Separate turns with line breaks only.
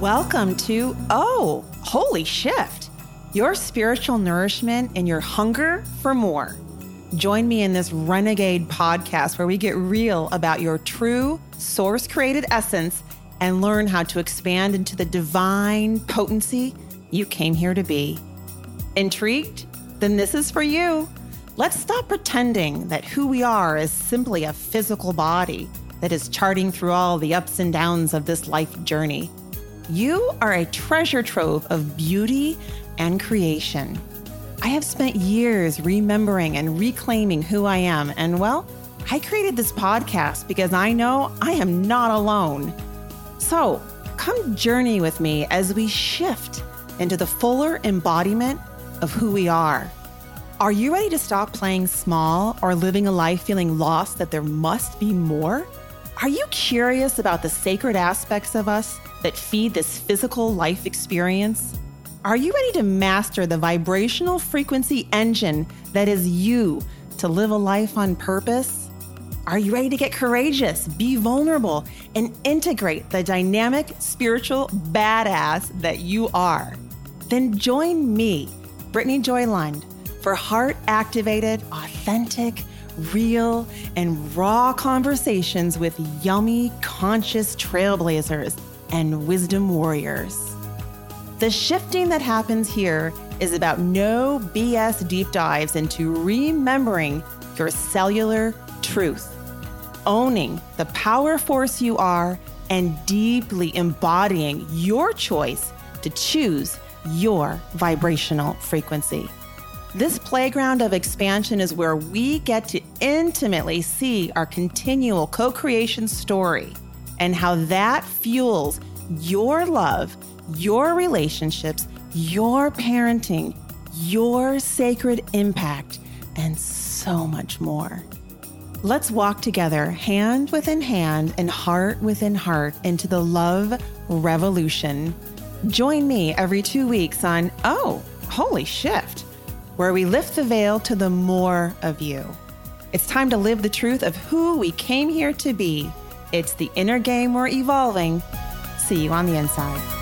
Welcome to Oh, Holy Shift, your spiritual nourishment and your hunger for more. Join me in this renegade podcast where we get real about your true source created essence and learn how to expand into the divine potency you came here to be. Intrigued? Then this is for you. Let's stop pretending that who we are is simply a physical body that is charting through all the ups and downs of this life journey. You are a treasure trove of beauty and creation. I have spent years remembering and reclaiming who I am, and well, I created this podcast because I know I am not alone. So, come journey with me as we shift into the fuller embodiment of who we are. Are you ready to stop playing small or living a life feeling lost that there must be more? Are you curious about the sacred aspects of us that feed this physical life experience? Are you ready to master the vibrational frequency engine that is you to live a life on purpose? Are you ready to get courageous, be vulnerable, and integrate the dynamic spiritual badass that you are? Then join me, Brittany Joy Lund, for heart activated, authentic, real, and raw conversations with yummy, conscious trailblazers and wisdom warriors. The shifting that happens here is about no BS deep dives into remembering your cellular truth, owning the power force you are, and deeply embodying your choice to choose your vibrational frequency. This playground of expansion is where we get to intimately see our continual co creation story and how that fuels your love, your relationships, your parenting, your sacred impact, and so much more. Let's walk together, hand within hand and heart within heart, into the love revolution. Join me every two weeks on Oh, Holy Shift where we lift the veil to the more of you. It's time to live the truth of who we came here to be. It's the inner game we're evolving. See you on the inside.